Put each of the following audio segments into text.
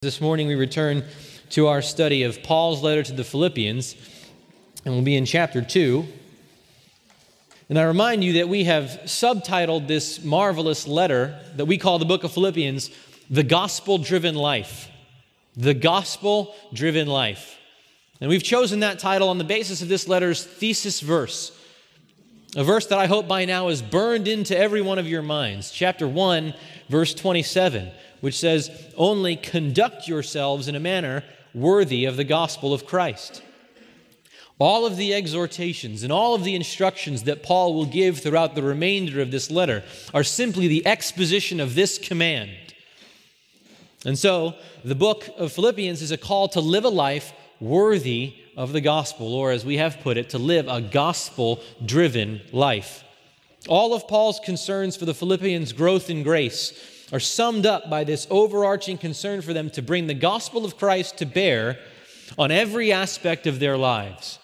This morning we return to our study of Paul's letter to the Philippians, and we'll be in chapter 2. And I remind you that we have subtitled this marvelous letter that we call the book of Philippians, The Gospel Driven Life. The Gospel Driven Life. And we've chosen that title on the basis of this letter's thesis verse, a verse that I hope by now is burned into every one of your minds. Chapter 1, verse 27 which says, Only conduct yourselves in a manner worthy of the gospel of Christ. All of the exhortations and all of the instructions that Paul will give throughout the remainder of this letter are simply the exposition of this command. And so, the book of Philippians is a call to live a life worthy of the gospel, or as we have put it, to live a gospel driven life. All of Paul's concerns for the Philippians' growth in grace are summed up by this overarching concern for them to bring the gospel of Christ to bear on every aspect of their lives.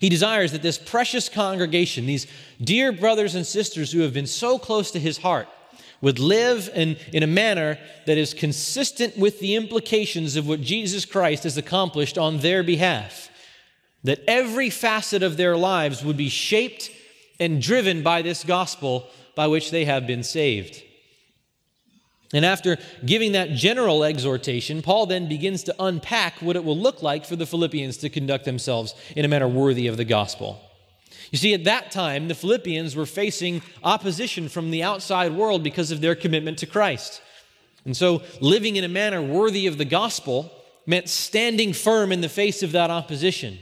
He desires that this precious congregation, these dear brothers and sisters who have been so close to his heart, would live in, in a manner that is consistent with the implications of what Jesus Christ has accomplished on their behalf. That every facet of their lives would be shaped and driven by this gospel by which they have been saved. And after giving that general exhortation, Paul then begins to unpack what it will look like for the Philippians to conduct themselves in a manner worthy of the gospel. You see, at that time, the Philippians were facing opposition from the outside world because of their commitment to Christ. And so, living in a manner worthy of the gospel meant standing firm in the face of that opposition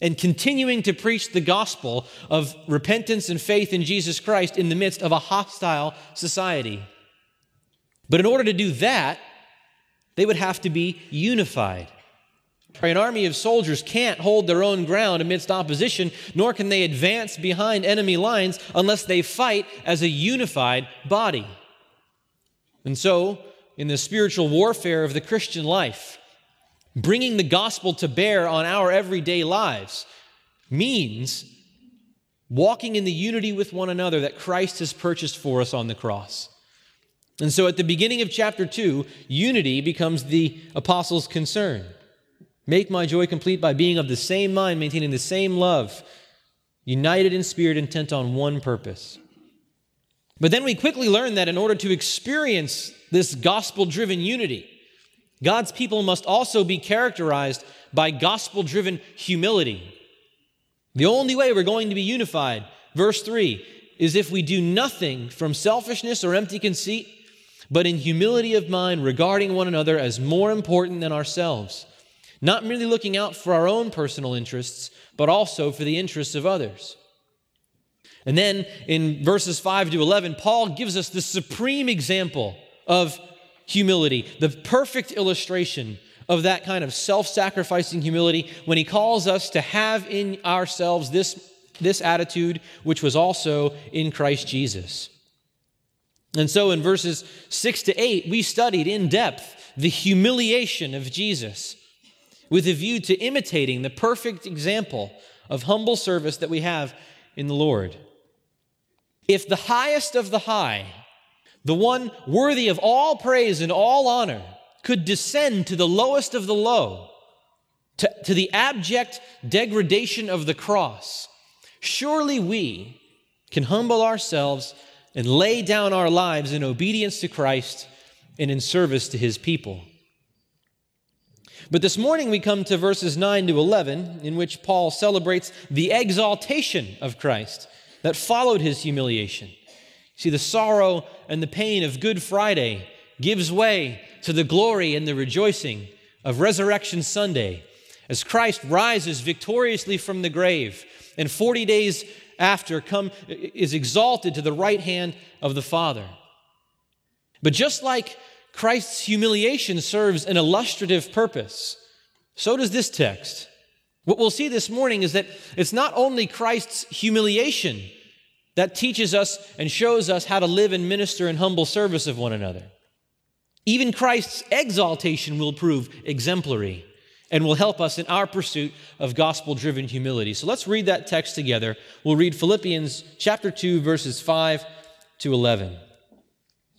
and continuing to preach the gospel of repentance and faith in Jesus Christ in the midst of a hostile society. But in order to do that, they would have to be unified. An army of soldiers can't hold their own ground amidst opposition, nor can they advance behind enemy lines unless they fight as a unified body. And so, in the spiritual warfare of the Christian life, bringing the gospel to bear on our everyday lives means walking in the unity with one another that Christ has purchased for us on the cross. And so at the beginning of chapter 2, unity becomes the apostles' concern. Make my joy complete by being of the same mind, maintaining the same love, united in spirit, intent on one purpose. But then we quickly learn that in order to experience this gospel driven unity, God's people must also be characterized by gospel driven humility. The only way we're going to be unified, verse 3, is if we do nothing from selfishness or empty conceit but in humility of mind, regarding one another as more important than ourselves, not merely looking out for our own personal interests, but also for the interests of others. And then in verses 5 to 11, Paul gives us the supreme example of humility, the perfect illustration of that kind of self sacrificing humility when he calls us to have in ourselves this, this attitude, which was also in Christ Jesus. And so in verses 6 to 8, we studied in depth the humiliation of Jesus with a view to imitating the perfect example of humble service that we have in the Lord. If the highest of the high, the one worthy of all praise and all honor, could descend to the lowest of the low, to, to the abject degradation of the cross, surely we can humble ourselves and lay down our lives in obedience to Christ and in service to his people. But this morning we come to verses 9 to 11, in which Paul celebrates the exaltation of Christ that followed his humiliation. See, the sorrow and the pain of Good Friday gives way to the glory and the rejoicing of Resurrection Sunday as Christ rises victoriously from the grave and 40 days after come is exalted to the right hand of the Father. But just like Christ's humiliation serves an illustrative purpose, so does this text. What we'll see this morning is that it's not only Christ's humiliation that teaches us and shows us how to live and minister in humble service of one another. Even Christ's exaltation will prove exemplary and will help us in our pursuit of gospel driven humility. So let's read that text together. We'll read Philippians chapter 2, verses 5 to 11.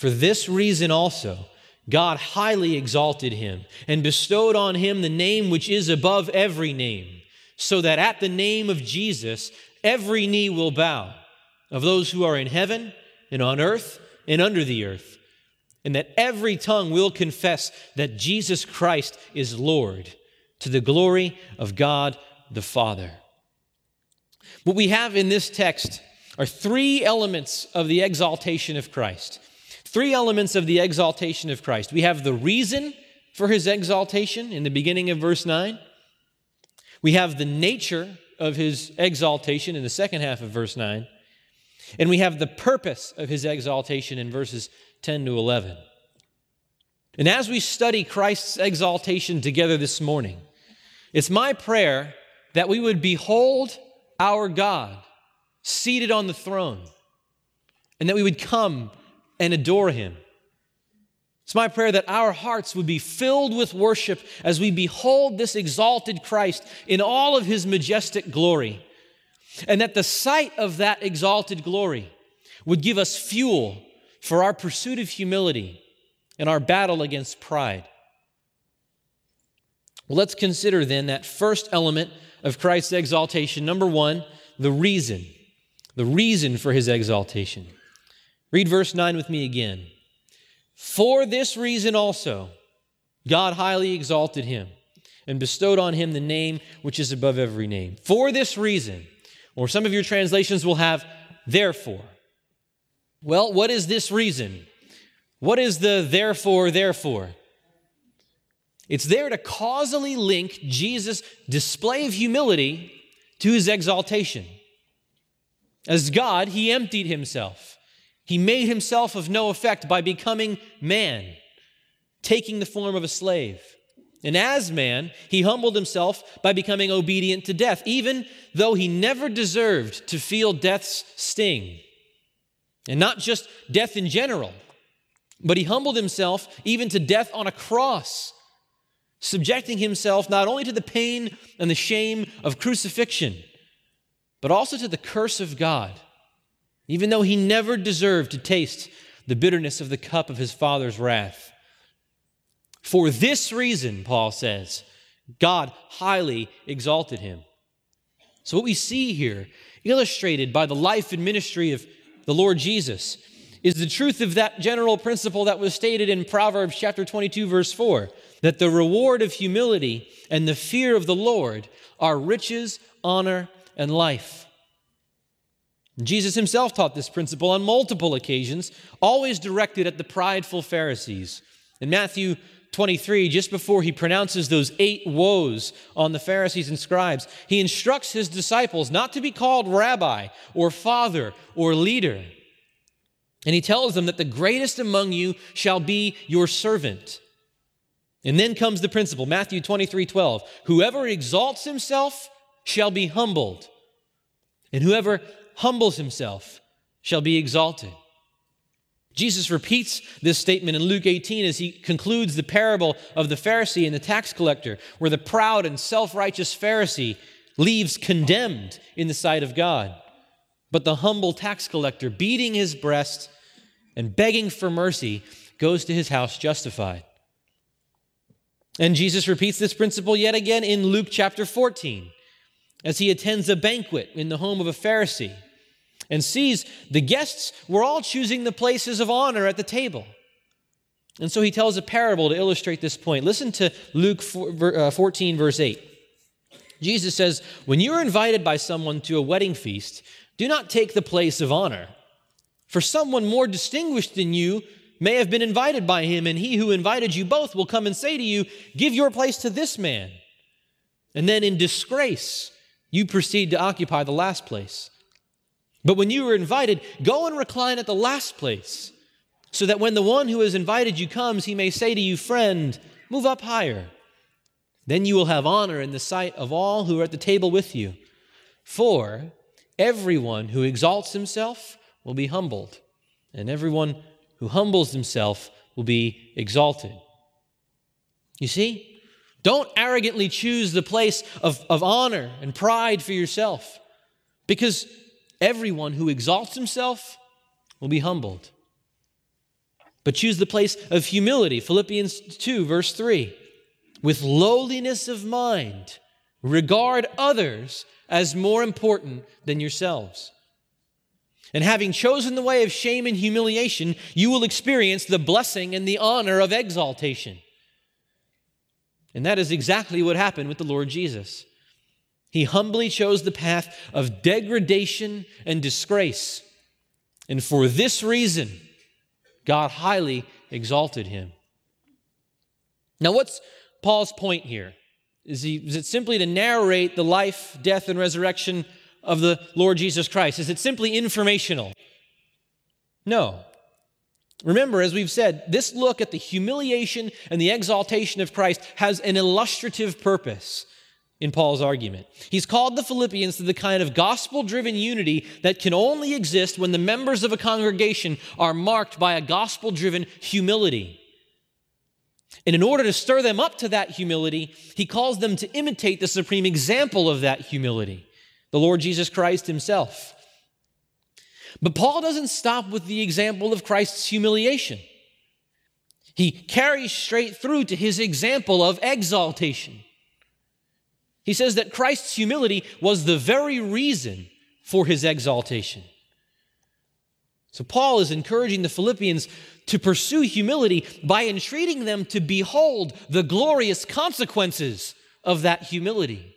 For this reason also, God highly exalted him and bestowed on him the name which is above every name, so that at the name of Jesus every knee will bow, of those who are in heaven and on earth and under the earth, and that every tongue will confess that Jesus Christ is Lord to the glory of God the Father. What we have in this text are three elements of the exaltation of Christ. Three elements of the exaltation of Christ. We have the reason for his exaltation in the beginning of verse 9. We have the nature of his exaltation in the second half of verse 9. And we have the purpose of his exaltation in verses 10 to 11. And as we study Christ's exaltation together this morning, it's my prayer that we would behold our God seated on the throne and that we would come and adore him. It's my prayer that our hearts would be filled with worship as we behold this exalted Christ in all of his majestic glory, and that the sight of that exalted glory would give us fuel for our pursuit of humility and our battle against pride. Let's consider then that first element of Christ's exaltation. Number one, the reason. The reason for his exaltation. Read verse 9 with me again. For this reason also, God highly exalted him and bestowed on him the name which is above every name. For this reason, or some of your translations will have therefore. Well, what is this reason? What is the therefore, therefore? It's there to causally link Jesus' display of humility to his exaltation. As God, he emptied himself. He made himself of no effect by becoming man, taking the form of a slave. And as man, he humbled himself by becoming obedient to death, even though he never deserved to feel death's sting. And not just death in general, but he humbled himself even to death on a cross subjecting himself not only to the pain and the shame of crucifixion, but also to the curse of God, even though he never deserved to taste the bitterness of the cup of his Father's wrath. For this reason, Paul says, God highly exalted him. So, what we see here, illustrated by the life and ministry of the Lord Jesus, is the truth of that general principle that was stated in Proverbs chapter 22, verse 4 that the reward of humility and the fear of the Lord are riches, honor, and life. Jesus himself taught this principle on multiple occasions, always directed at the prideful Pharisees. In Matthew 23, just before he pronounces those eight woes on the Pharisees and scribes, he instructs his disciples not to be called rabbi or father or leader. And he tells them that the greatest among you shall be your servant. And then comes the principle Matthew 23 12. Whoever exalts himself shall be humbled, and whoever humbles himself shall be exalted. Jesus repeats this statement in Luke 18 as he concludes the parable of the Pharisee and the tax collector, where the proud and self righteous Pharisee leaves condemned in the sight of God. But the humble tax collector, beating his breast and begging for mercy, goes to his house justified. And Jesus repeats this principle yet again in Luke chapter 14 as he attends a banquet in the home of a Pharisee and sees the guests were all choosing the places of honor at the table. And so he tells a parable to illustrate this point. Listen to Luke uh, 14, verse 8. Jesus says, When you are invited by someone to a wedding feast, do not take the place of honor, for someone more distinguished than you may have been invited by him, and he who invited you both will come and say to you, Give your place to this man. And then in disgrace, you proceed to occupy the last place. But when you are invited, go and recline at the last place, so that when the one who has invited you comes, he may say to you, Friend, Move up higher. Then you will have honor in the sight of all who are at the table with you. For everyone who exalts himself will be humbled, and everyone who humbles himself will be exalted. You see? Don't arrogantly choose the place of, of honor and pride for yourself, because everyone who exalts himself will be humbled. But choose the place of humility. Philippians 2, verse 3. With lowliness of mind, regard others as more important than yourselves. And having chosen the way of shame and humiliation, you will experience the blessing and the honor of exaltation. And that is exactly what happened with the Lord Jesus. He humbly chose the path of degradation and disgrace. And for this reason, God highly exalted him. Now, what's Paul's point here? Is, he, is it simply to narrate the life, death, and resurrection of the Lord Jesus Christ? Is it simply informational? No. Remember, as we've said, this look at the humiliation and the exaltation of Christ has an illustrative purpose in Paul's argument. He's called the Philippians to the kind of gospel driven unity that can only exist when the members of a congregation are marked by a gospel driven humility. And in order to stir them up to that humility, he calls them to imitate the supreme example of that humility, the Lord Jesus Christ himself. But Paul doesn't stop with the example of Christ's humiliation. He carries straight through to his example of exaltation. He says that Christ's humility was the very reason for his exaltation. So, Paul is encouraging the Philippians to pursue humility by entreating them to behold the glorious consequences of that humility.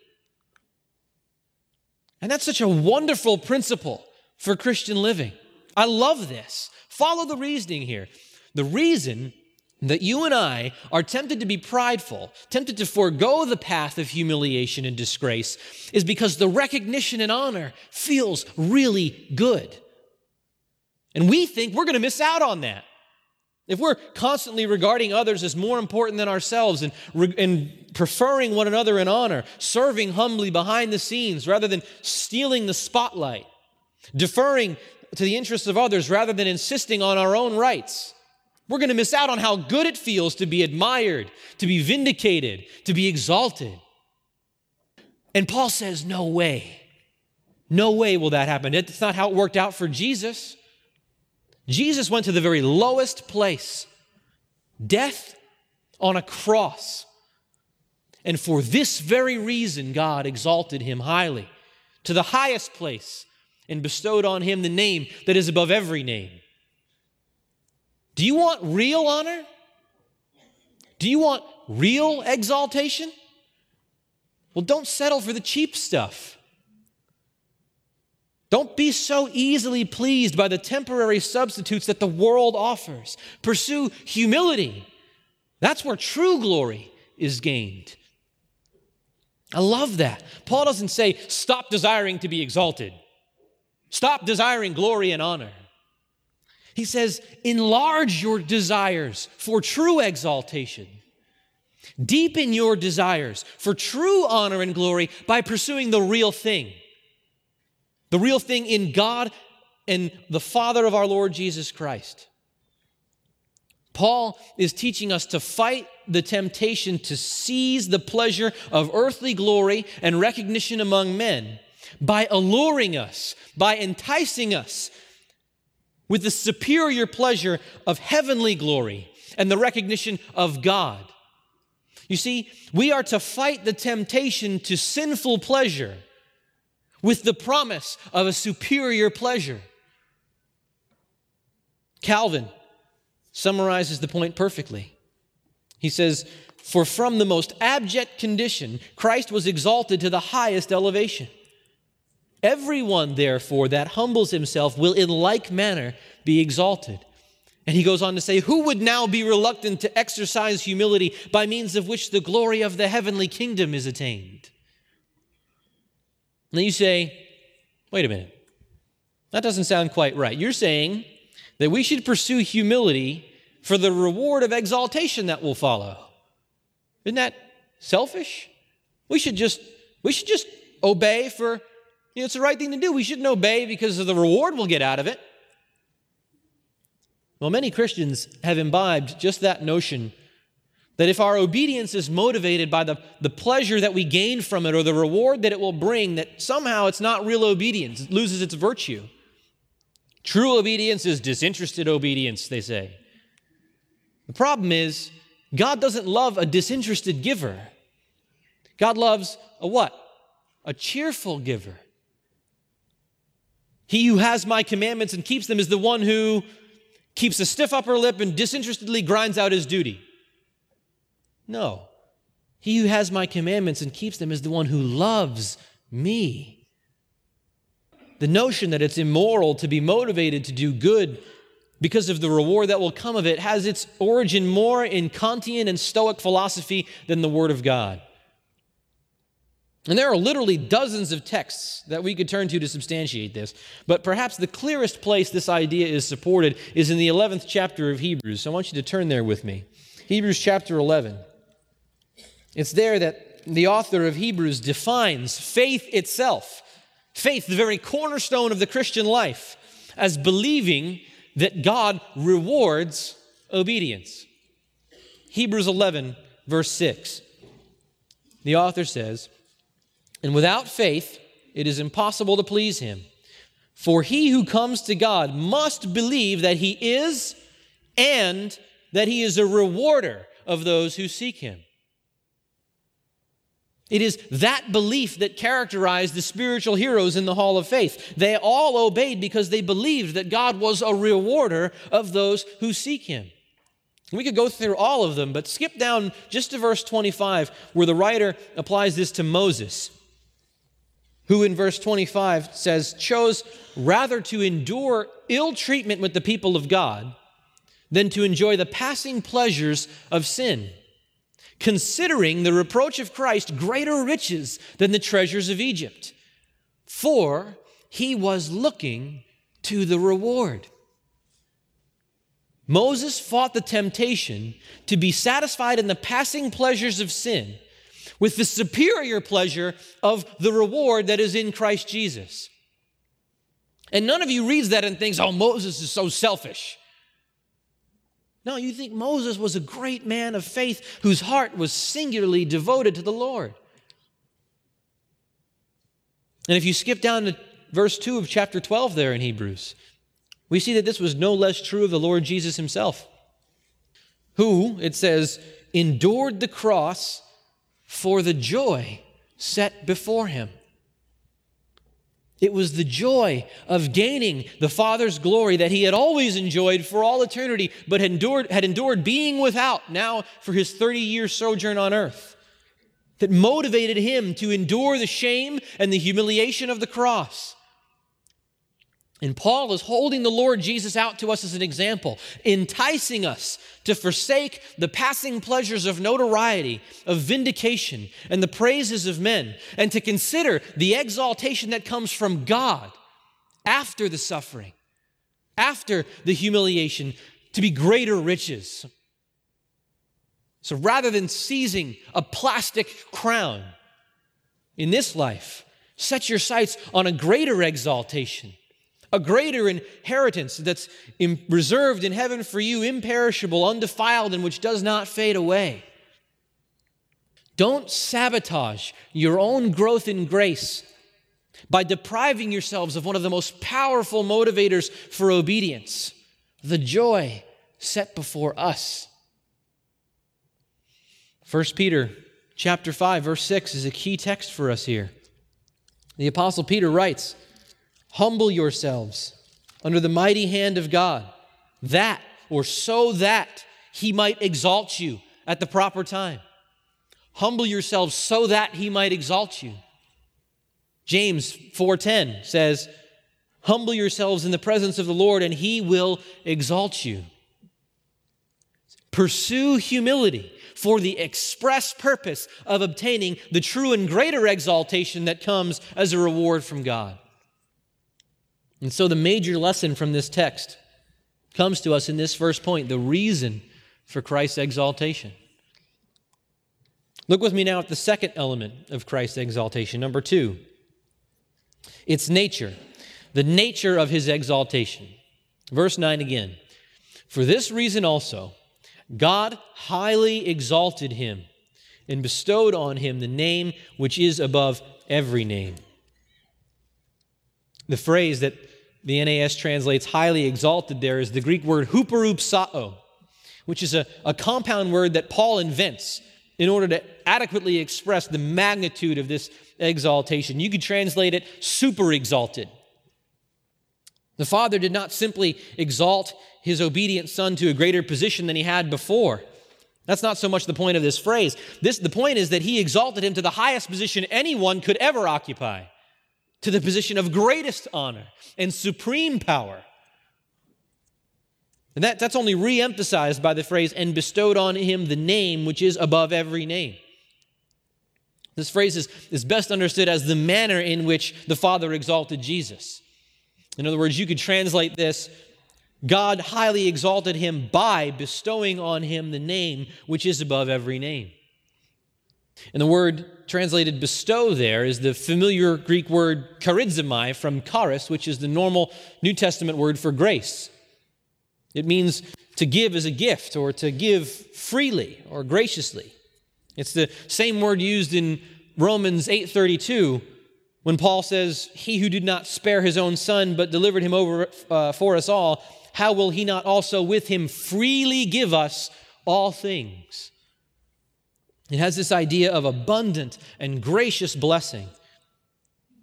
And that's such a wonderful principle for Christian living. I love this. Follow the reasoning here. The reason that you and I are tempted to be prideful, tempted to forego the path of humiliation and disgrace, is because the recognition and honor feels really good. And we think we're going to miss out on that. If we're constantly regarding others as more important than ourselves and, and preferring one another in honor, serving humbly behind the scenes rather than stealing the spotlight, deferring to the interests of others rather than insisting on our own rights, we're going to miss out on how good it feels to be admired, to be vindicated, to be exalted. And Paul says, No way. No way will that happen. It's not how it worked out for Jesus. Jesus went to the very lowest place death on a cross. And for this very reason, God exalted him highly to the highest place and bestowed on him the name that is above every name. Do you want real honor? Do you want real exaltation? Well, don't settle for the cheap stuff. Don't be so easily pleased by the temporary substitutes that the world offers. Pursue humility. That's where true glory is gained. I love that. Paul doesn't say, stop desiring to be exalted, stop desiring glory and honor. He says, enlarge your desires for true exaltation. Deepen your desires for true honor and glory by pursuing the real thing the real thing in God and the Father of our Lord Jesus Christ. Paul is teaching us to fight the temptation to seize the pleasure of earthly glory and recognition among men by alluring us, by enticing us with the superior pleasure of heavenly glory and the recognition of God. You see, we are to fight the temptation to sinful pleasure with the promise of a superior pleasure. Calvin summarizes the point perfectly. He says, For from the most abject condition, Christ was exalted to the highest elevation. Everyone, therefore, that humbles himself will in like manner be exalted. And he goes on to say, Who would now be reluctant to exercise humility by means of which the glory of the heavenly kingdom is attained? And then you say, wait a minute, that doesn't sound quite right. You're saying that we should pursue humility for the reward of exaltation that will follow. Isn't that selfish? We should just we should just obey for you know, it's the right thing to do. We shouldn't obey because of the reward we'll get out of it. Well, many Christians have imbibed just that notion that if our obedience is motivated by the, the pleasure that we gain from it or the reward that it will bring, that somehow it's not real obedience, it loses its virtue. True obedience is disinterested obedience, they say. The problem is, God doesn't love a disinterested giver. God loves a what? A cheerful giver. He who has my commandments and keeps them is the one who keeps a stiff upper lip and disinterestedly grinds out his duty. No. He who has my commandments and keeps them is the one who loves me. The notion that it's immoral to be motivated to do good because of the reward that will come of it has its origin more in Kantian and Stoic philosophy than the Word of God. And there are literally dozens of texts that we could turn to to substantiate this. But perhaps the clearest place this idea is supported is in the 11th chapter of Hebrews. So I want you to turn there with me. Hebrews chapter 11. It's there that the author of Hebrews defines faith itself, faith, the very cornerstone of the Christian life, as believing that God rewards obedience. Hebrews 11, verse 6. The author says, And without faith, it is impossible to please him. For he who comes to God must believe that he is and that he is a rewarder of those who seek him. It is that belief that characterized the spiritual heroes in the Hall of Faith. They all obeyed because they believed that God was a rewarder of those who seek Him. We could go through all of them, but skip down just to verse 25, where the writer applies this to Moses, who in verse 25 says, chose rather to endure ill treatment with the people of God than to enjoy the passing pleasures of sin considering the reproach of Christ greater riches than the treasures of Egypt. For he was looking to the reward. Moses fought the temptation to be satisfied in the passing pleasures of sin with the superior pleasure of the reward that is in Christ Jesus. And none of you reads that and thinks, oh, Moses is so selfish. No, you think Moses was a great man of faith whose heart was singularly devoted to the Lord. And if you skip down to verse 2 of chapter 12 there in Hebrews, we see that this was no less true of the Lord Jesus himself, who, it says, endured the cross for the joy set before him. It was the joy of gaining the Father's glory that he had always enjoyed for all eternity, but had endured, had endured being without now for his 30 year sojourn on earth, that motivated him to endure the shame and the humiliation of the cross. And Paul is holding the Lord Jesus out to us as an example, enticing us to forsake the passing pleasures of notoriety, of vindication, and the praises of men, and to consider the exaltation that comes from God after the suffering, after the humiliation, to be greater riches. So rather than seizing a plastic crown in this life, set your sights on a greater exaltation a greater inheritance that's reserved in heaven for you, imperishable, undefiled, and which does not fade away. Don't sabotage your own growth in grace by depriving yourselves of one of the most powerful motivators for obedience the joy set before us. 1 Peter chapter 5 verse 6 is a key text for us here. The apostle Peter writes, Humble yourselves under the mighty hand of God, that or so that he might exalt you at the proper time. Humble yourselves so that he might exalt you. James 4:10 says, "Humble yourselves in the presence of the Lord and he will exalt you." Pursue humility for the express purpose of obtaining the true and greater exaltation that comes as a reward from God. And so the major lesson from this text comes to us in this first point the reason for Christ's exaltation. Look with me now at the second element of Christ's exaltation, number two. Its nature, the nature of his exaltation. Verse 9 again. For this reason also, God highly exalted him and bestowed on him the name which is above every name. The phrase that the NAS translates highly exalted there is the Greek word huperupsao, which is a, a compound word that Paul invents in order to adequately express the magnitude of this exaltation. You could translate it super exalted. The Father did not simply exalt his obedient Son to a greater position than he had before. That's not so much the point of this phrase. This, the point is that he exalted him to the highest position anyone could ever occupy, to the position of greatest honor and supreme power. And that, that's only re emphasized by the phrase, and bestowed on him the name which is above every name. This phrase is, is best understood as the manner in which the Father exalted Jesus. In other words, you could translate this God highly exalted him by bestowing on him the name which is above every name. And the word translated bestow there is the familiar Greek word charizomai from charis, which is the normal New Testament word for grace. It means to give as a gift or to give freely or graciously. It's the same word used in Romans 8:32 when Paul says, "He who did not spare his own son but delivered him over uh, for us all, how will he not also with him freely give us all things?" It has this idea of abundant and gracious blessing.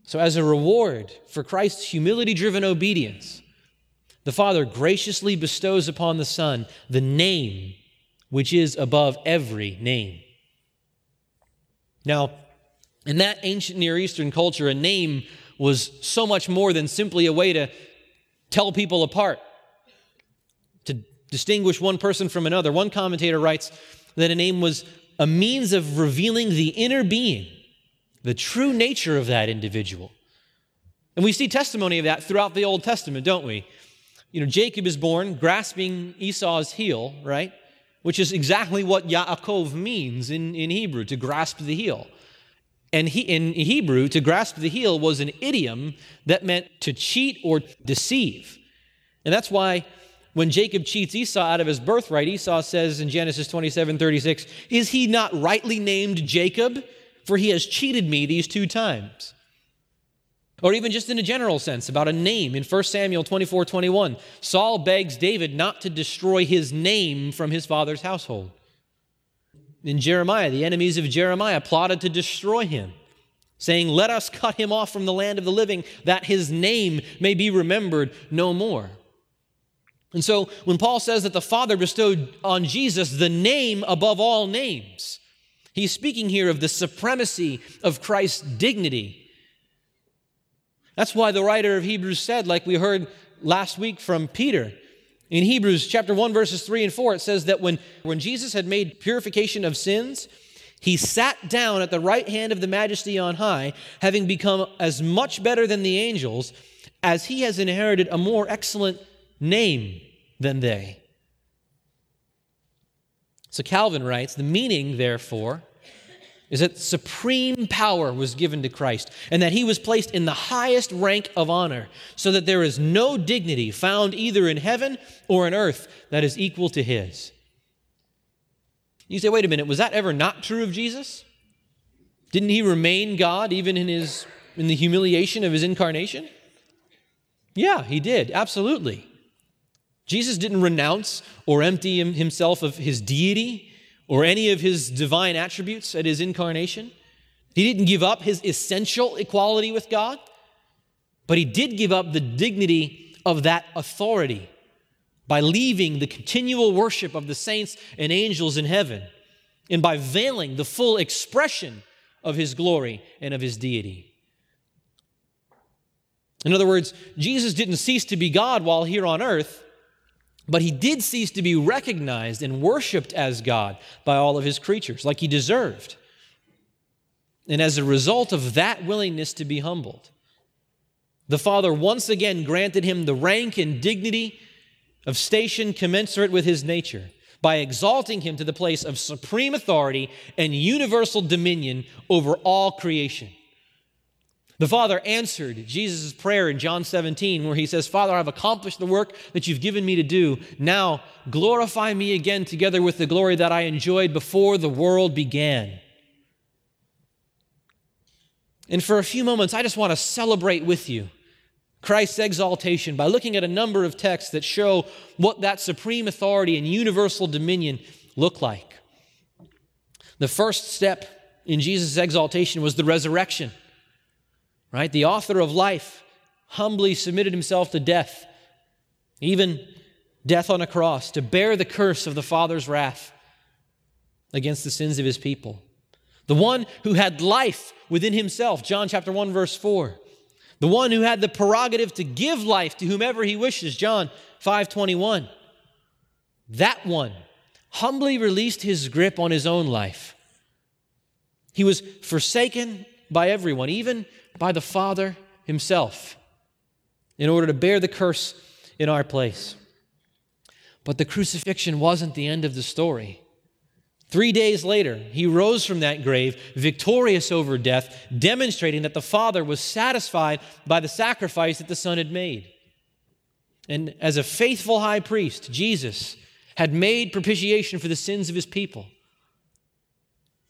So, as a reward for Christ's humility driven obedience, the Father graciously bestows upon the Son the name which is above every name. Now, in that ancient Near Eastern culture, a name was so much more than simply a way to tell people apart, to distinguish one person from another. One commentator writes that a name was a means of revealing the inner being, the true nature of that individual. And we see testimony of that throughout the Old Testament, don't we? You know, Jacob is born grasping Esau's heel, right? Which is exactly what Yaakov means in, in Hebrew, to grasp the heel. And he, in Hebrew, to grasp the heel was an idiom that meant to cheat or deceive. And that's why when Jacob cheats Esau out of his birthright, Esau says in Genesis 27 36, Is he not rightly named Jacob? For he has cheated me these two times. Or even just in a general sense about a name in 1 Samuel 24 21. Saul begs David not to destroy his name from his father's household. In Jeremiah, the enemies of Jeremiah plotted to destroy him, saying, Let us cut him off from the land of the living, that his name may be remembered no more. And so when Paul says that the Father bestowed on Jesus the name above all names, he's speaking here of the supremacy of Christ's dignity. That's why the writer of Hebrews said, like we heard last week from Peter, in Hebrews chapter 1, verses 3 and 4, it says that when, when Jesus had made purification of sins, he sat down at the right hand of the majesty on high, having become as much better than the angels, as he has inherited a more excellent name than they. So Calvin writes, the meaning, therefore, is that supreme power was given to Christ and that he was placed in the highest rank of honor, so that there is no dignity found either in heaven or in earth that is equal to his. You say, wait a minute, was that ever not true of Jesus? Didn't he remain God even in, his, in the humiliation of his incarnation? Yeah, he did, absolutely. Jesus didn't renounce or empty himself of his deity or any of his divine attributes at his incarnation. He didn't give up his essential equality with God, but he did give up the dignity of that authority by leaving the continual worship of the saints and angels in heaven and by veiling the full expression of his glory and of his deity. In other words, Jesus didn't cease to be God while here on earth. But he did cease to be recognized and worshiped as God by all of his creatures, like he deserved. And as a result of that willingness to be humbled, the Father once again granted him the rank and dignity of station commensurate with his nature by exalting him to the place of supreme authority and universal dominion over all creation. The Father answered Jesus' prayer in John 17, where he says, Father, I've accomplished the work that you've given me to do. Now glorify me again together with the glory that I enjoyed before the world began. And for a few moments, I just want to celebrate with you Christ's exaltation by looking at a number of texts that show what that supreme authority and universal dominion look like. The first step in Jesus' exaltation was the resurrection, right? The author of life humbly submitted himself to death, even death on a cross, to bear the curse of the Father's wrath against the sins of his people. The one who had life within himself, John chapter 1 verse 4 the one who had the prerogative to give life to whomever he wishes, John 5:21. That one humbly released his grip on his own life. He was forsaken by everyone, even by the Father himself, in order to bear the curse in our place. But the crucifixion wasn't the end of the story. Three days later, he rose from that grave, victorious over death, demonstrating that the Father was satisfied by the sacrifice that the Son had made. And as a faithful high priest, Jesus had made propitiation for the sins of his people.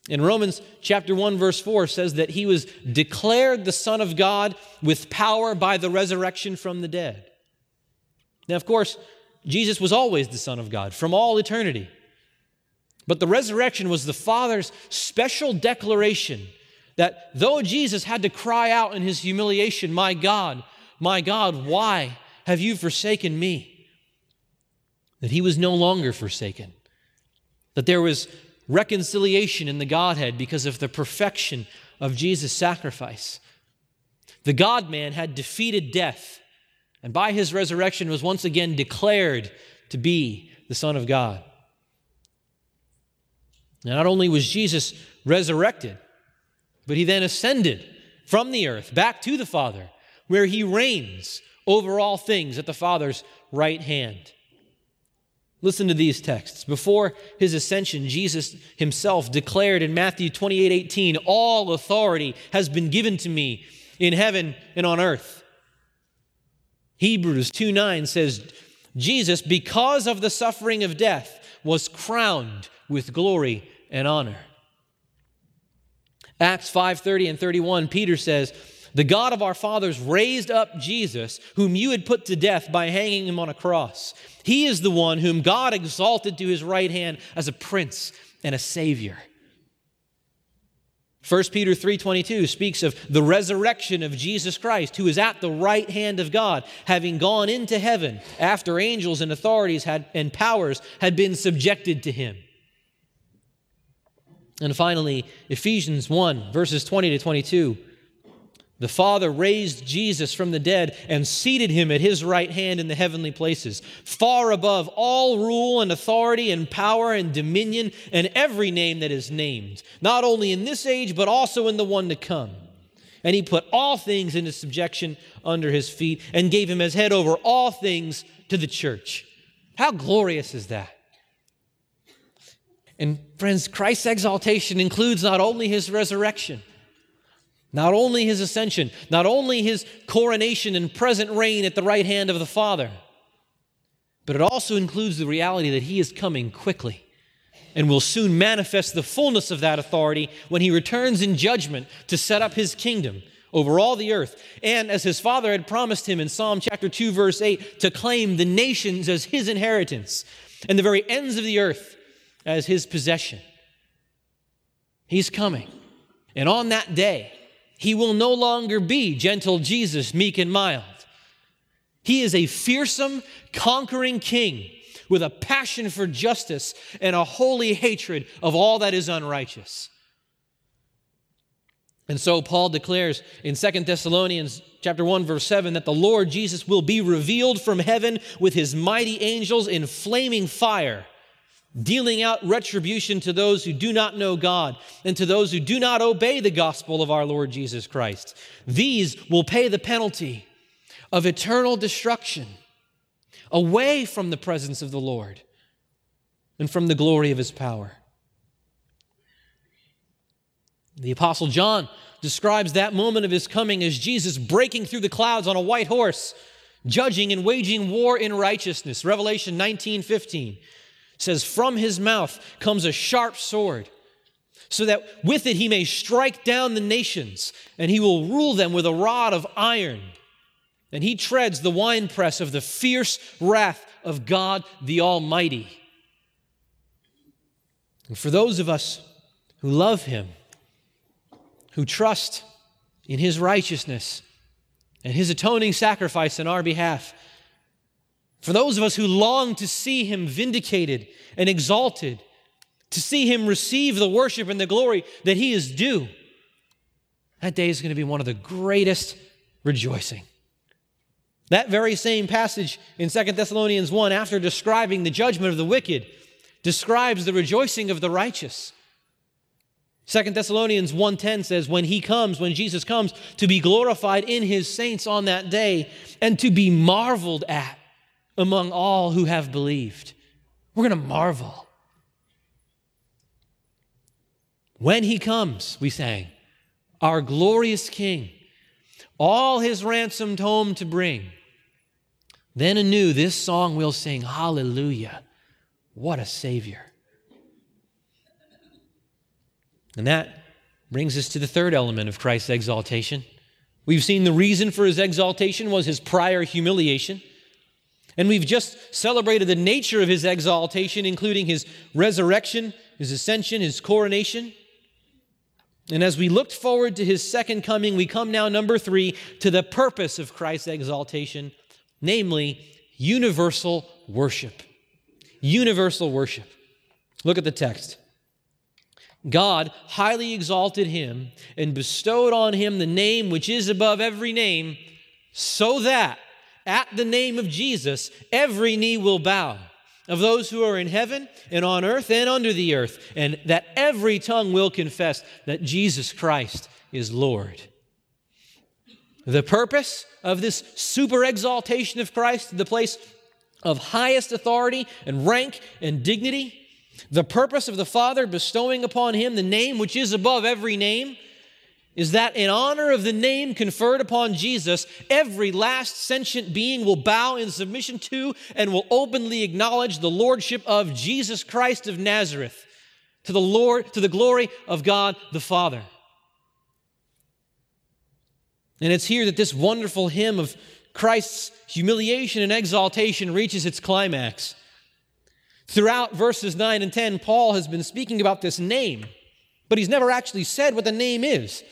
In Romans chapter 1 verse 4 says that he was declared the son of God with power by the resurrection from the dead. Now of course, Jesus was always the son of God from all eternity. But the resurrection was the Father's special declaration that though Jesus had to cry out in his humiliation, My God, my God, why have you forsaken me? That he was no longer forsaken. That there was reconciliation in the Godhead because of the perfection of Jesus' sacrifice. The God man had defeated death and by his resurrection was once again declared to be the Son of God. Now, not only was Jesus resurrected, but he then ascended from the earth back to the Father, where he reigns over all things at the Father's right hand. Listen to these texts. Before his ascension, Jesus himself declared in Matthew 28 18, All authority has been given to me in heaven and on earth. Hebrews 2 9 says, Jesus, because of the suffering of death, was crowned with glory and honor. Acts 5:30 and 31 Peter says, "The God of our fathers raised up Jesus, whom you had put to death by hanging him on a cross. He is the one whom God exalted to his right hand as a prince and a savior." 1 Peter 3:22 speaks of the resurrection of Jesus Christ who is at the right hand of God having gone into heaven after angels and authorities had and powers had been subjected to him. And finally, Ephesians 1, verses 20 to 22. The Father raised Jesus from the dead and seated him at his right hand in the heavenly places, far above all rule and authority and power and dominion and every name that is named, not only in this age, but also in the one to come. And he put all things into subjection under his feet and gave him as head over all things to the church. How glorious is that? And friends, Christ's exaltation includes not only his resurrection, not only his ascension, not only his coronation and present reign at the right hand of the Father, but it also includes the reality that he is coming quickly and will soon manifest the fullness of that authority when he returns in judgment to set up his kingdom over all the earth. And as his father had promised him in Psalm chapter 2, verse 8, to claim the nations as his inheritance and the very ends of the earth as his possession. He's coming. And on that day, he will no longer be gentle Jesus, meek and mild. He is a fearsome, conquering king with a passion for justice and a holy hatred of all that is unrighteous. And so Paul declares in Second Thessalonians chapter 1 verse 7 that the Lord Jesus will be revealed from heaven with his mighty angels in flaming fire dealing out retribution to those who do not know God and to those who do not obey the gospel of our Lord Jesus Christ. These will pay the penalty of eternal destruction away from the presence of the Lord and from the glory of his power. The Apostle John describes that moment of his coming as Jesus breaking through the clouds on a white horse, judging and waging war in righteousness. Revelation 19 15 says, From his mouth comes a sharp sword, so that with it he may strike down the nations, and he will rule them with a rod of iron. And he treads the winepress of the fierce wrath of God the Almighty. And for those of us who love him, who trust in his righteousness and his atoning sacrifice in our behalf, for those of us who long to see him vindicated and exalted, to see him receive the worship and the glory that he is due, that day is going to be one of the greatest rejoicing. That very same passage in 2 Thessalonians 1, after describing the judgment of the wicked, describes the rejoicing of the righteous. 2 Thessalonians 1:10 says when he comes when Jesus comes to be glorified in his saints on that day and to be marveled at among all who have believed. We're going to marvel. When he comes, we sang, our glorious king, all his ransomed home to bring. Then anew, this song we'll sing Hallelujah. What a Savior. And that brings us to the third element of Christ's exaltation. We've seen the reason for his exaltation was his prior humiliation. And we've just celebrated the nature of his exaltation, including his resurrection, his ascension, his coronation. And as we looked forward to his second coming, we come now, number three, to the purpose of Christ's exaltation, namely universal worship. Universal worship. Look at the text. God highly exalted him and bestowed on him the name which is above every name, so that at the name of Jesus every knee will bow of those who are in heaven and on earth and under the earth, and that every tongue will confess that Jesus Christ is Lord. The purpose of this super exaltation of Christ the place of highest authority and rank and dignity, the purpose of the Father bestowing upon him the name which is above every name, is that in honor of the name conferred upon Jesus, every last sentient being will bow in submission to and will openly acknowledge the lordship of Jesus Christ of Nazareth to the Lord to the glory of God the Father. And it's here that this wonderful hymn of Christ's humiliation and exaltation reaches its climax. Throughout verses 9 and 10, Paul has been speaking about this name, but he's never actually said what the name is.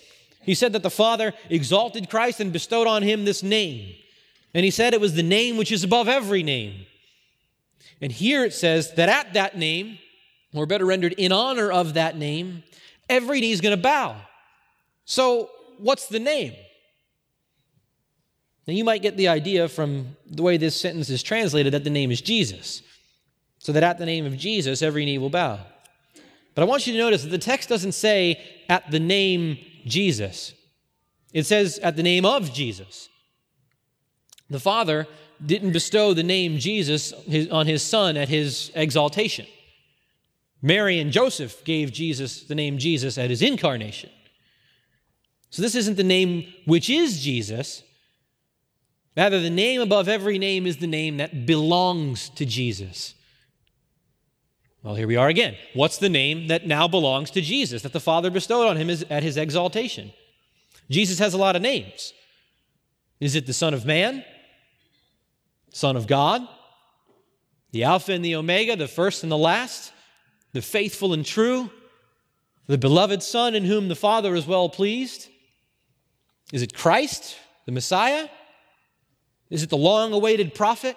He said that the Father exalted Christ and bestowed on him this name. And he said it was the name which is above every name. And here it says that at that name, or better rendered, in honor of that name, every knee is going to bow. So, what's the name? Now, you might get the idea from the way this sentence is translated that the name is Jesus. So that at the name of Jesus, every knee will bow. But I want you to notice that the text doesn't say at the name Jesus, it says at the name of Jesus. The Father didn't bestow the name Jesus on his Son at his exaltation. Mary and Joseph gave Jesus the name Jesus at his incarnation. So this isn't the name which is Jesus. Rather, the name above every name is the name that belongs to Jesus. Well, here we are again. What's the name that now belongs to Jesus, that the Father bestowed on him at his exaltation? Jesus has a lot of names. Is it the Son of Man? Son of God? The Alpha and the Omega, the first and the last? The faithful and true? The beloved Son in whom the Father is well pleased? Is it Christ, the Messiah? Is it the long awaited prophet?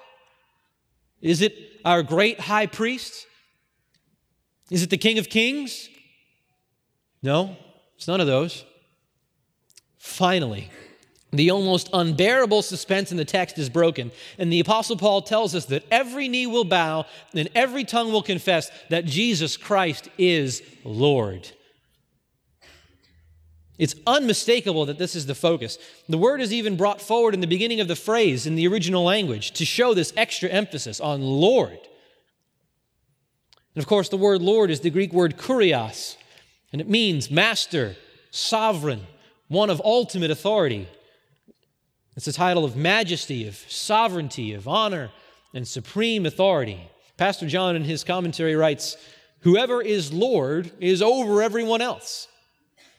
Is it our great high priest? Is it the King of Kings? No, it's none of those. Finally, the almost unbearable suspense in the text is broken, and the Apostle Paul tells us that every knee will bow and every tongue will confess that Jesus Christ is Lord. It's unmistakable that this is the focus. The word is even brought forward in the beginning of the phrase in the original language to show this extra emphasis on Lord. And of course, the word Lord is the Greek word kurios, and it means master, sovereign, one of ultimate authority. It's a title of majesty, of sovereignty, of honor, and supreme authority. Pastor John, in his commentary, writes Whoever is Lord is over everyone else.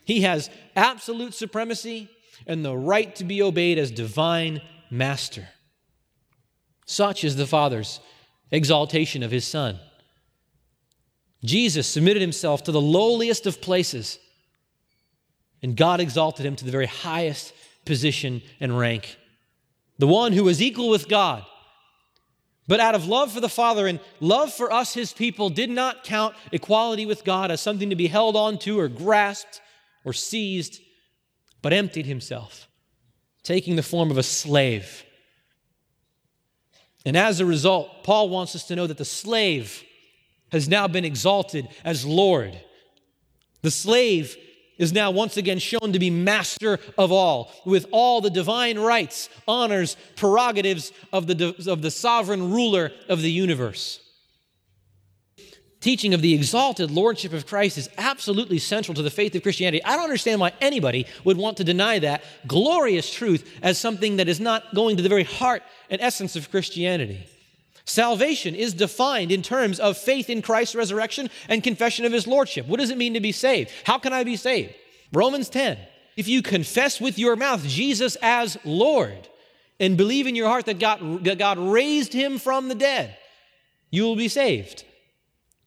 He has absolute supremacy and the right to be obeyed as divine master. Such is the Father's exaltation of his Son. Jesus submitted himself to the lowliest of places, and God exalted him to the very highest position and rank. The one who was equal with God but out of love for the Father and love for us, his people, did not count equality with God as something to be held on to or grasped or seized, but emptied himself, taking the form of a slave. And as a result, Paul wants us to know that the slave has now been exalted as Lord. The slave is now once again shown to be master of all, with all the divine rights, honors, prerogatives of the, of the sovereign ruler of the universe. Teaching of the exalted lordship of Christ is absolutely central to the faith of Christianity. I don't understand why anybody would want to deny that glorious truth as something that is not going to the very heart and essence of Christianity. Salvation is defined in terms of faith in Christ's resurrection and confession of his lordship. What does it mean to be saved? How can I be saved? Romans 10. If you confess with your mouth Jesus as Lord and believe in your heart that God, that God raised him from the dead, you will be saved.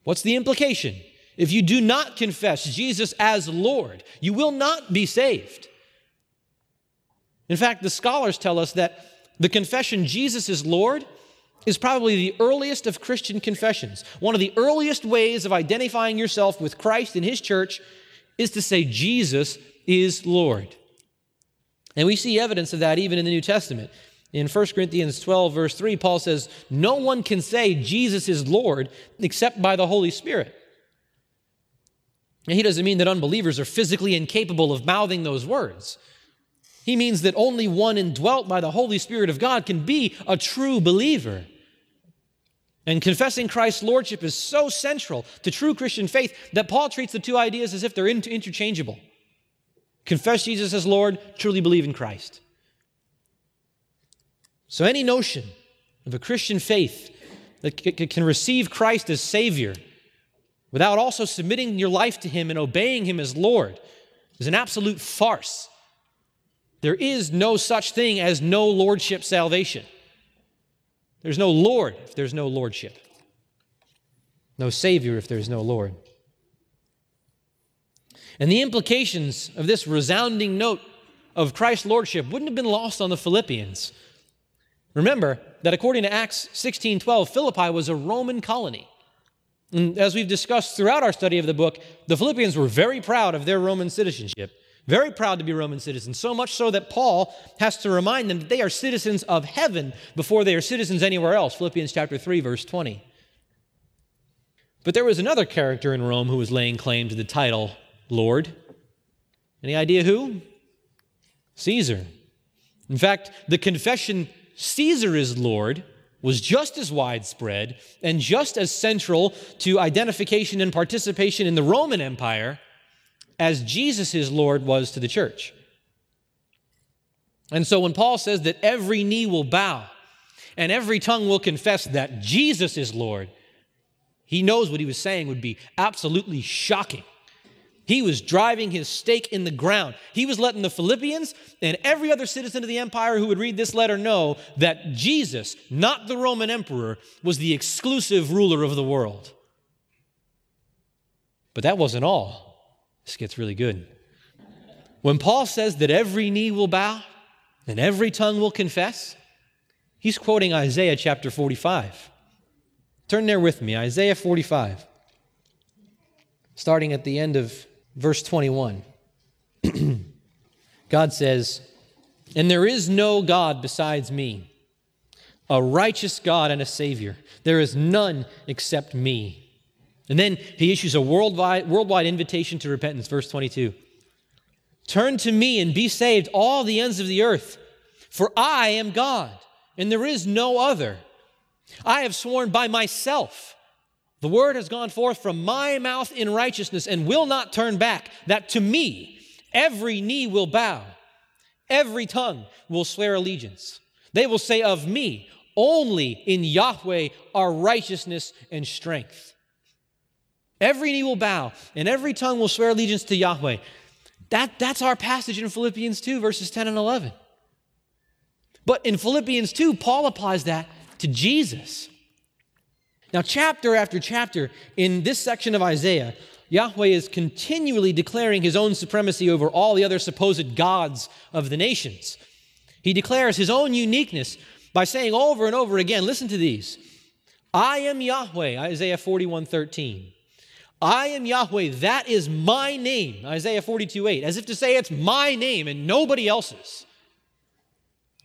What's the implication? If you do not confess Jesus as Lord, you will not be saved. In fact, the scholars tell us that the confession Jesus is Lord is probably the earliest of Christian confessions. One of the earliest ways of identifying yourself with Christ and His church is to say, Jesus is Lord. And we see evidence of that even in the New Testament. In 1 Corinthians 12, verse 3, Paul says, No one can say Jesus is Lord except by the Holy Spirit. And he doesn't mean that unbelievers are physically incapable of mouthing those words. He means that only one indwelt by the Holy Spirit of God can be a true believer. And confessing Christ's lordship is so central to true Christian faith that Paul treats the two ideas as if they're interchangeable. Confess Jesus as Lord, truly believe in Christ. So, any notion of a Christian faith that can receive Christ as Savior without also submitting your life to Him and obeying Him as Lord is an absolute farce. There is no such thing as no lordship salvation. There's no Lord if there's no Lordship, no Savior if there's no Lord. And the implications of this resounding note of Christ's Lordship wouldn't have been lost on the Philippians. Remember that according to Acts 16:12, Philippi was a Roman colony. And as we've discussed throughout our study of the book, the Philippians were very proud of their Roman citizenship. Very proud to be Roman citizens, so much so that Paul has to remind them that they are citizens of heaven before they are citizens anywhere else. Philippians chapter 3 verse 20. But there was another character in Rome who was laying claim to the title Lord. Any idea who? Caesar. In fact, the confession Caesar is Lord was just as widespread and just as central to identification and participation in the Roman Empire as Jesus' Lord was to the church. And so when Paul says that every knee will bow and every tongue will confess that Jesus is Lord, he knows what he was saying would be absolutely shocking. He was driving his stake in the ground. He was letting the Philippians and every other citizen of the empire who would read this letter know that Jesus, not the Roman emperor, was the exclusive ruler of the world. But that wasn't all. This gets really good. When Paul says that every knee will bow and every tongue will confess, he's quoting Isaiah chapter 45. Turn there with me, Isaiah 45, starting at the end of verse 21. God says, And there is no God besides me, a righteous God and a Savior. There is none except me. And then he issues a worldwide, worldwide invitation to repentance, verse 22. Turn to me and be saved, all the ends of the earth, for I am God, and there is no other. I have sworn by myself, The word has gone forth from my mouth in righteousness and will not turn back, that to me every knee will bow, every tongue will swear allegiance. They will say of me, only in Yahweh are righteousness and strength. Every knee will bow and every tongue will swear allegiance to Yahweh. That, that's our passage in Philippians 2, verses 10 and 11. But in Philippians 2, Paul applies that to Jesus. Now, chapter after chapter in this section of Isaiah, Yahweh is continually declaring his own supremacy over all the other supposed gods of the nations. He declares his own uniqueness by saying over and over again, listen to these I am Yahweh, Isaiah 41 13. I am Yahweh, that is my name, Isaiah 42 8, as if to say it's my name and nobody else's.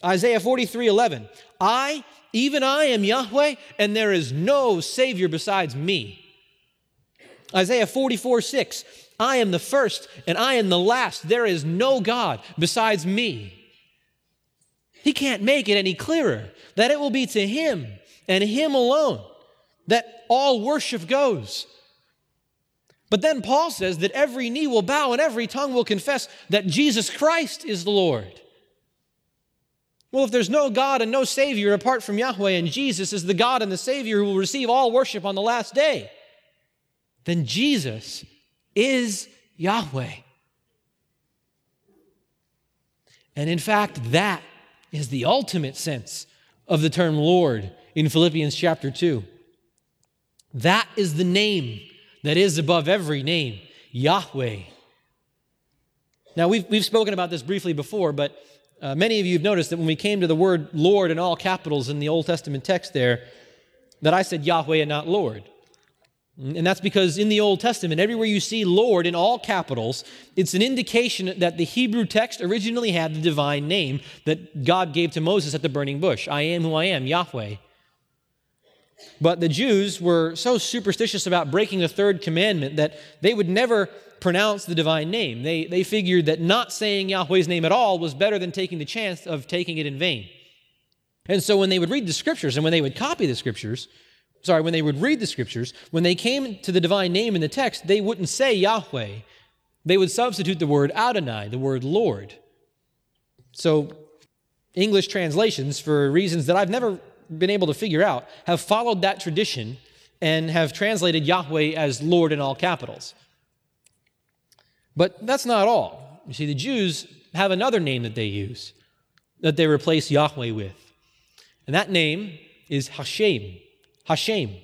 Isaiah 43 11, I, even I am Yahweh, and there is no Savior besides me. Isaiah 44 6, I am the first and I am the last. There is no God besides me. He can't make it any clearer that it will be to Him and Him alone that all worship goes. But then Paul says that every knee will bow and every tongue will confess that Jesus Christ is the Lord. Well, if there's no God and no Savior apart from Yahweh, and Jesus is the God and the Savior who will receive all worship on the last day, then Jesus is Yahweh. And in fact, that is the ultimate sense of the term Lord in Philippians chapter 2. That is the name that is above every name, Yahweh. Now, we've, we've spoken about this briefly before, but uh, many of you have noticed that when we came to the word Lord in all capitals in the Old Testament text there, that I said Yahweh and not Lord. And that's because in the Old Testament, everywhere you see Lord in all capitals, it's an indication that the Hebrew text originally had the divine name that God gave to Moses at the burning bush I am who I am, Yahweh. But the Jews were so superstitious about breaking the third commandment that they would never pronounce the divine name. They, they figured that not saying Yahweh's name at all was better than taking the chance of taking it in vain. And so when they would read the scriptures and when they would copy the scriptures, sorry, when they would read the scriptures, when they came to the divine name in the text, they wouldn't say Yahweh. They would substitute the word Adonai, the word Lord. So English translations, for reasons that I've never been able to figure out have followed that tradition and have translated Yahweh as Lord in all capitals. But that's not all. You see, the Jews have another name that they use that they replace Yahweh with. And that name is Hashem. Hashem.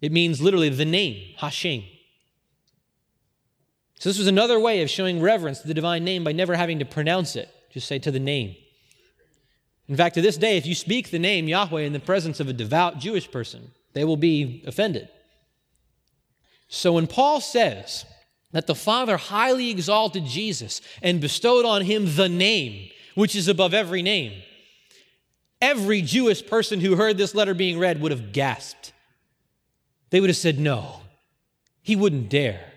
It means literally the name, Hashem. So this was another way of showing reverence to the divine name by never having to pronounce it. Just say to the name. In fact, to this day, if you speak the name Yahweh in the presence of a devout Jewish person, they will be offended. So when Paul says that the Father highly exalted Jesus and bestowed on him the name, which is above every name, every Jewish person who heard this letter being read would have gasped. They would have said, No, he wouldn't dare.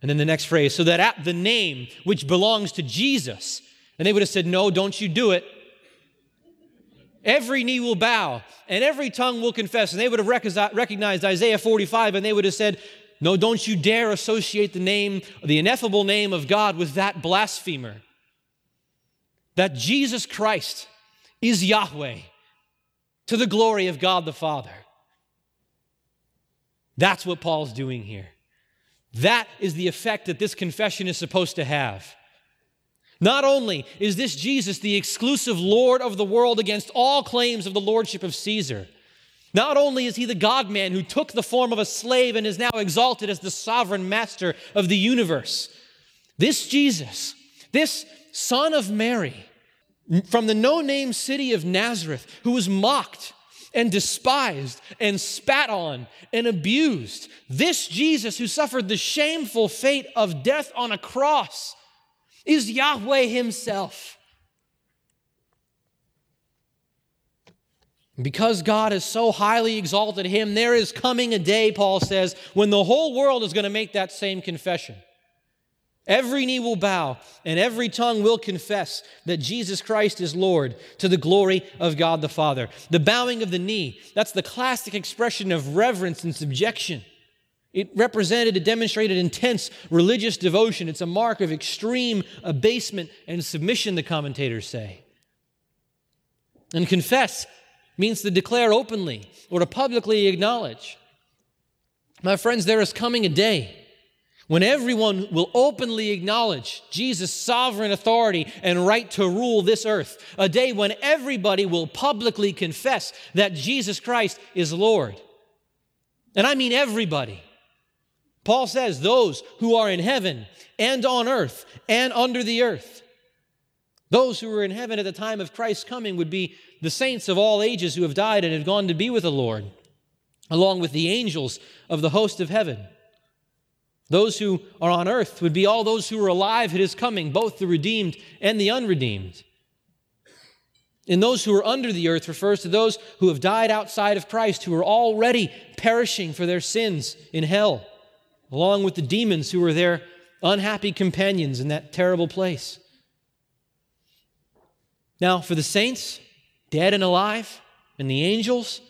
And then the next phrase, so that at the name which belongs to Jesus, and they would have said, No, don't you do it. Every knee will bow and every tongue will confess. And they would have recognized Isaiah 45 and they would have said, No, don't you dare associate the name, the ineffable name of God with that blasphemer. That Jesus Christ is Yahweh to the glory of God the Father. That's what Paul's doing here. That is the effect that this confession is supposed to have. Not only is this Jesus the exclusive Lord of the world against all claims of the lordship of Caesar, not only is he the God man who took the form of a slave and is now exalted as the sovereign master of the universe, this Jesus, this son of Mary, from the no name city of Nazareth, who was mocked and despised and spat on and abused, this Jesus who suffered the shameful fate of death on a cross is Yahweh Himself. Because God has so highly exalted him, there is coming a day, Paul says, when the whole world is going to make that same confession. Every knee will bow and every tongue will confess that Jesus Christ is Lord to the glory of God the Father. The bowing of the knee, that's the classic expression of reverence and subjection. It represented, it demonstrated intense religious devotion. It's a mark of extreme abasement and submission, the commentators say. And confess means to declare openly or to publicly acknowledge. My friends, there is coming a day when everyone will openly acknowledge Jesus' sovereign authority and right to rule this earth, a day when everybody will publicly confess that Jesus Christ is Lord. And I mean everybody. Paul says, those who are in heaven and on earth and under the earth. Those who were in heaven at the time of Christ's coming would be the saints of all ages who have died and have gone to be with the Lord, along with the angels of the host of heaven. Those who are on earth would be all those who are alive at his coming, both the redeemed and the unredeemed. And those who are under the earth refers to those who have died outside of Christ, who are already perishing for their sins in hell, along with the demons who were their unhappy companions in that terrible place. Now, for the saints, dead and alive, and the angels,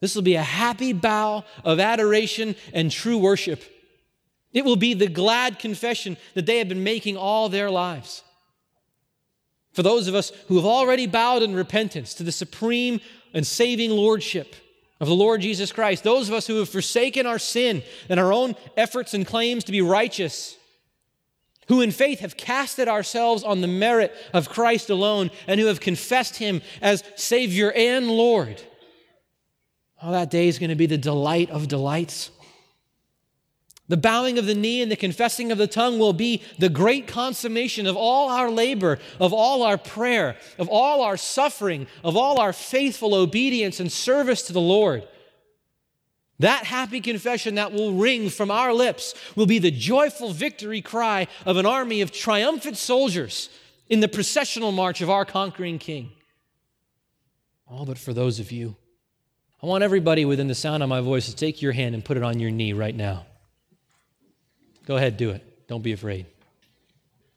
this will be a happy bow of adoration and true worship it will be the glad confession that they have been making all their lives. For those of us who have already bowed in repentance to the supreme and saving lordship of the Lord Jesus Christ, those of us who have forsaken our sin and our own efforts and claims to be righteous, who in faith have casted ourselves on the merit of Christ alone and who have confessed Him as Savior and Lord, oh, that day is going to be the delight of delights. The bowing of the knee and the confessing of the tongue will be the great consummation of all our labor, of all our prayer, of all our suffering, of all our faithful obedience and service to the Lord. That happy confession that will ring from our lips will be the joyful victory cry of an army of triumphant soldiers in the processional march of our conquering King. All but for those of you, I want everybody within the sound of my voice to take your hand and put it on your knee right now. Go ahead, do it. Don't be afraid.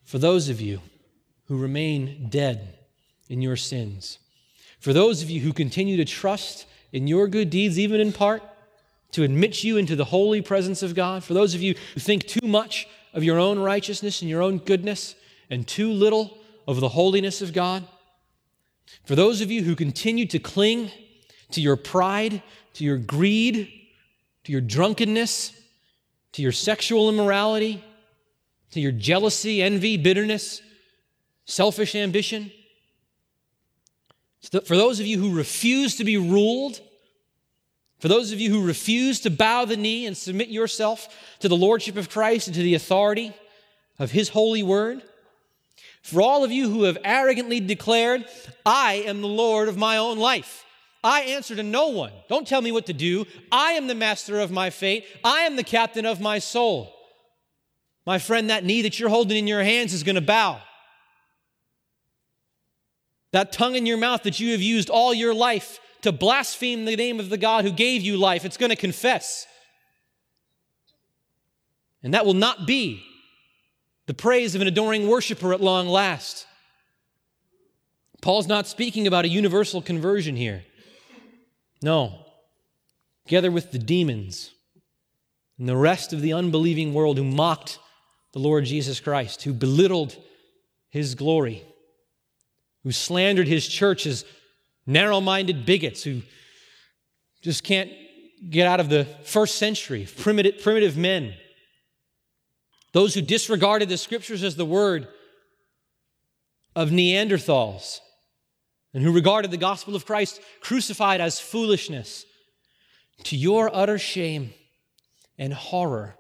For those of you who remain dead in your sins, for those of you who continue to trust in your good deeds, even in part, to admit you into the holy presence of God, for those of you who think too much of your own righteousness and your own goodness and too little of the holiness of God, for those of you who continue to cling to your pride, to your greed, to your drunkenness, to your sexual immorality, to your jealousy, envy, bitterness, selfish ambition. For those of you who refuse to be ruled, for those of you who refuse to bow the knee and submit yourself to the Lordship of Christ and to the authority of His holy word, for all of you who have arrogantly declared, I am the Lord of my own life. I answer to no one. Don't tell me what to do. I am the master of my fate. I am the captain of my soul. My friend, that knee that you're holding in your hands is going to bow. That tongue in your mouth that you have used all your life to blaspheme the name of the God who gave you life, it's going to confess. And that will not be the praise of an adoring worshiper at long last. Paul's not speaking about a universal conversion here. No. Together with the demons and the rest of the unbelieving world who mocked the Lord Jesus Christ, who belittled his glory, who slandered his church as narrow minded bigots who just can't get out of the first century, primitive, primitive men. Those who disregarded the scriptures as the word of Neanderthals and who regarded the gospel of Christ crucified as foolishness, to your utter shame and horror,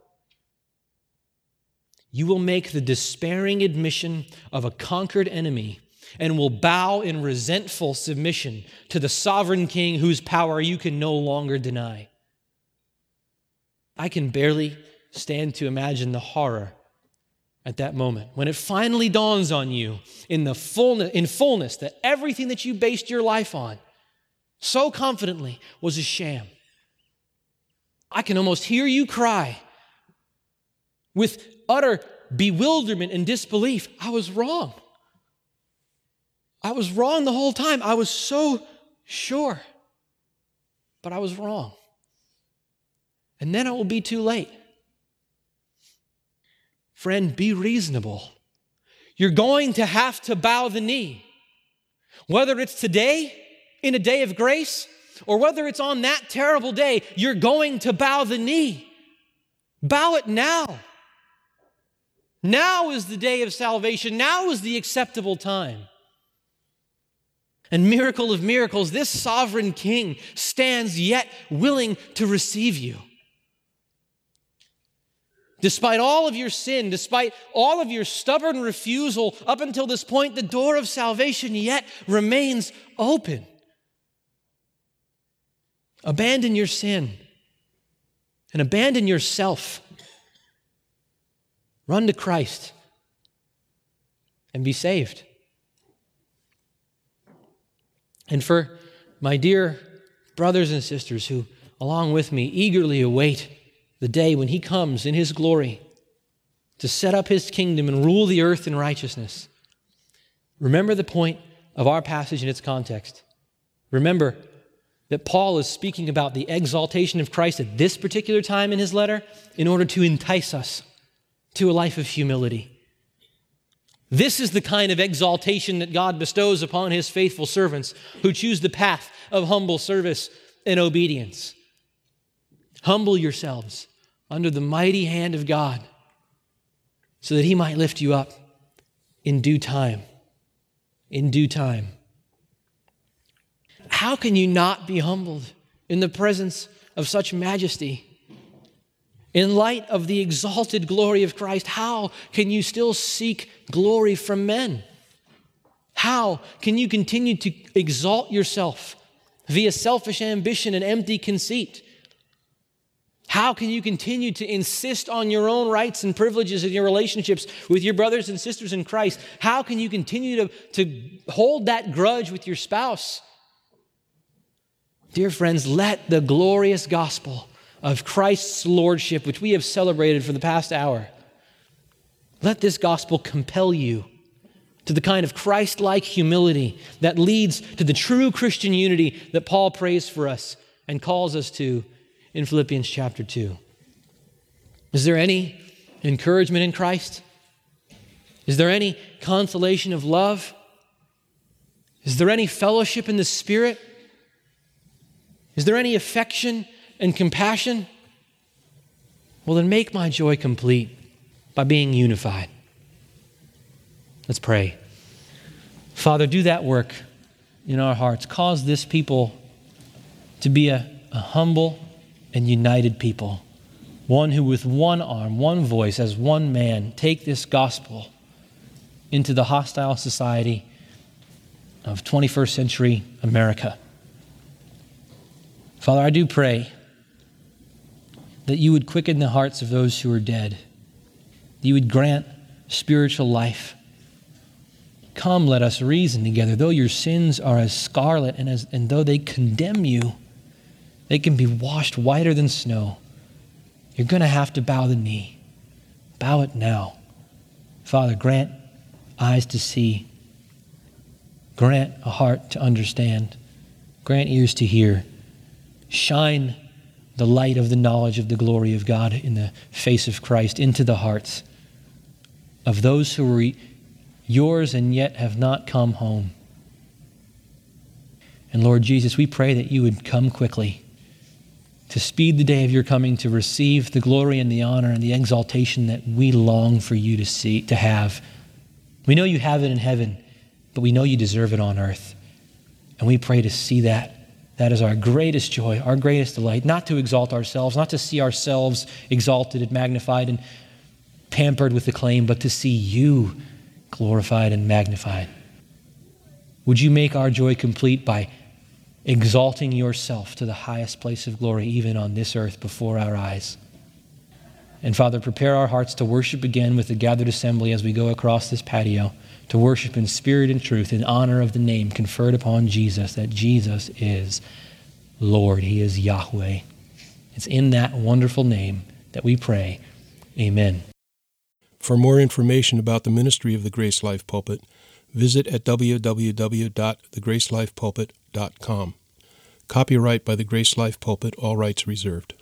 you will make the despairing admission of a conquered enemy and will bow in resentful submission to the sovereign king whose power you can no longer deny. I can barely stand to imagine the horror at that moment when it finally dawns on you in the fullness in fullness that everything that you based your life on so confidently was a sham i can almost hear you cry with utter bewilderment and disbelief. I was wrong. I was wrong the whole time. I was so sure, but I was wrong. And then it will be too late. Friend, be reasonable. You're going to have to bow the knee. Whether it's today, in a day of grace, or whether it's on that terrible day, you're going to bow the knee. Bow it now. Now is the day of salvation. Now is the acceptable time. And miracle of miracles, this sovereign king stands yet willing to receive you. Despite all of your sin, despite all of your stubborn refusal up until this point, the door of salvation yet remains open. Abandon your sin and abandon yourself. Run to Christ and be saved. And for my dear brothers and sisters who, along with me, eagerly await the day when he comes in his glory to set up his kingdom and rule the earth in righteousness. Remember the point of our passage in its context. Remember that Paul is speaking about the exaltation of Christ at this particular time in his letter in order to entice us to a life of humility. This is the kind of exaltation that God bestows upon his faithful servants who choose the path of humble service and obedience. Humble yourselves under the mighty hand of God so that he might lift you up in due time. In due time. How can you not be humbled in the presence of such majesty? In light of the exalted glory of Christ, how can you still seek glory from men? How can you continue to exalt yourself via selfish ambition and empty conceit? How can you continue to insist on your own rights and privileges in your relationships with your brothers and sisters in Christ? How can you continue to, to hold that grudge with your spouse? Dear friends, let the glorious gospel of Christ's lordship, which we have celebrated for the past hour, let this gospel compel you to the kind of Christ like humility that leads to the true Christian unity that Paul prays for us and calls us to in Philippians chapter 2. Is there any encouragement in Christ? Is there any consolation of love? Is there any fellowship in the Spirit? Is there any affection and compassion? Well, then make my joy complete by being unified. Let's pray. Father, do that work in our hearts. Cause this people to be a, a humble, and united people. One who, with one arm, one voice, as one man, take this gospel into the hostile society of 21st century America. Father, I do pray that you would quicken the hearts of those who are dead, that you would grant spiritual life. Come, let us reason together. Though your sins are as scarlet and, as, and though they condemn you, they can be washed whiter than snow. You're going to have to bow the knee. Bow it now. Father, grant eyes to see, grant a heart to understand, grant ears to hear. Shine the light of the knowledge of the glory of God in the face of Christ into the hearts of those who are yours and yet have not come home. And Lord Jesus, we pray that you would come quickly to speed the day of your coming to receive the glory and the honor and the exaltation that we long for you to see to have. We know you have it in heaven, but we know you deserve it on earth. And we pray to see that. That is our greatest joy, our greatest delight, not to exalt ourselves, not to see ourselves exalted and magnified and pampered with acclaim, but to see you glorified and magnified. Would you make our joy complete by exalting yourself to the highest place of glory, even on this earth before our eyes. And Father, prepare our hearts to worship again with the gathered assembly as we go across this patio, to worship in spirit and truth in honor of the name conferred upon Jesus, that Jesus is Lord, He is Yahweh. It's in that wonderful name that we pray. Amen. For more information about the ministry of the Grace Life Pulpit, visit at Copyright by the Grace Life Pulpit, all rights reserved.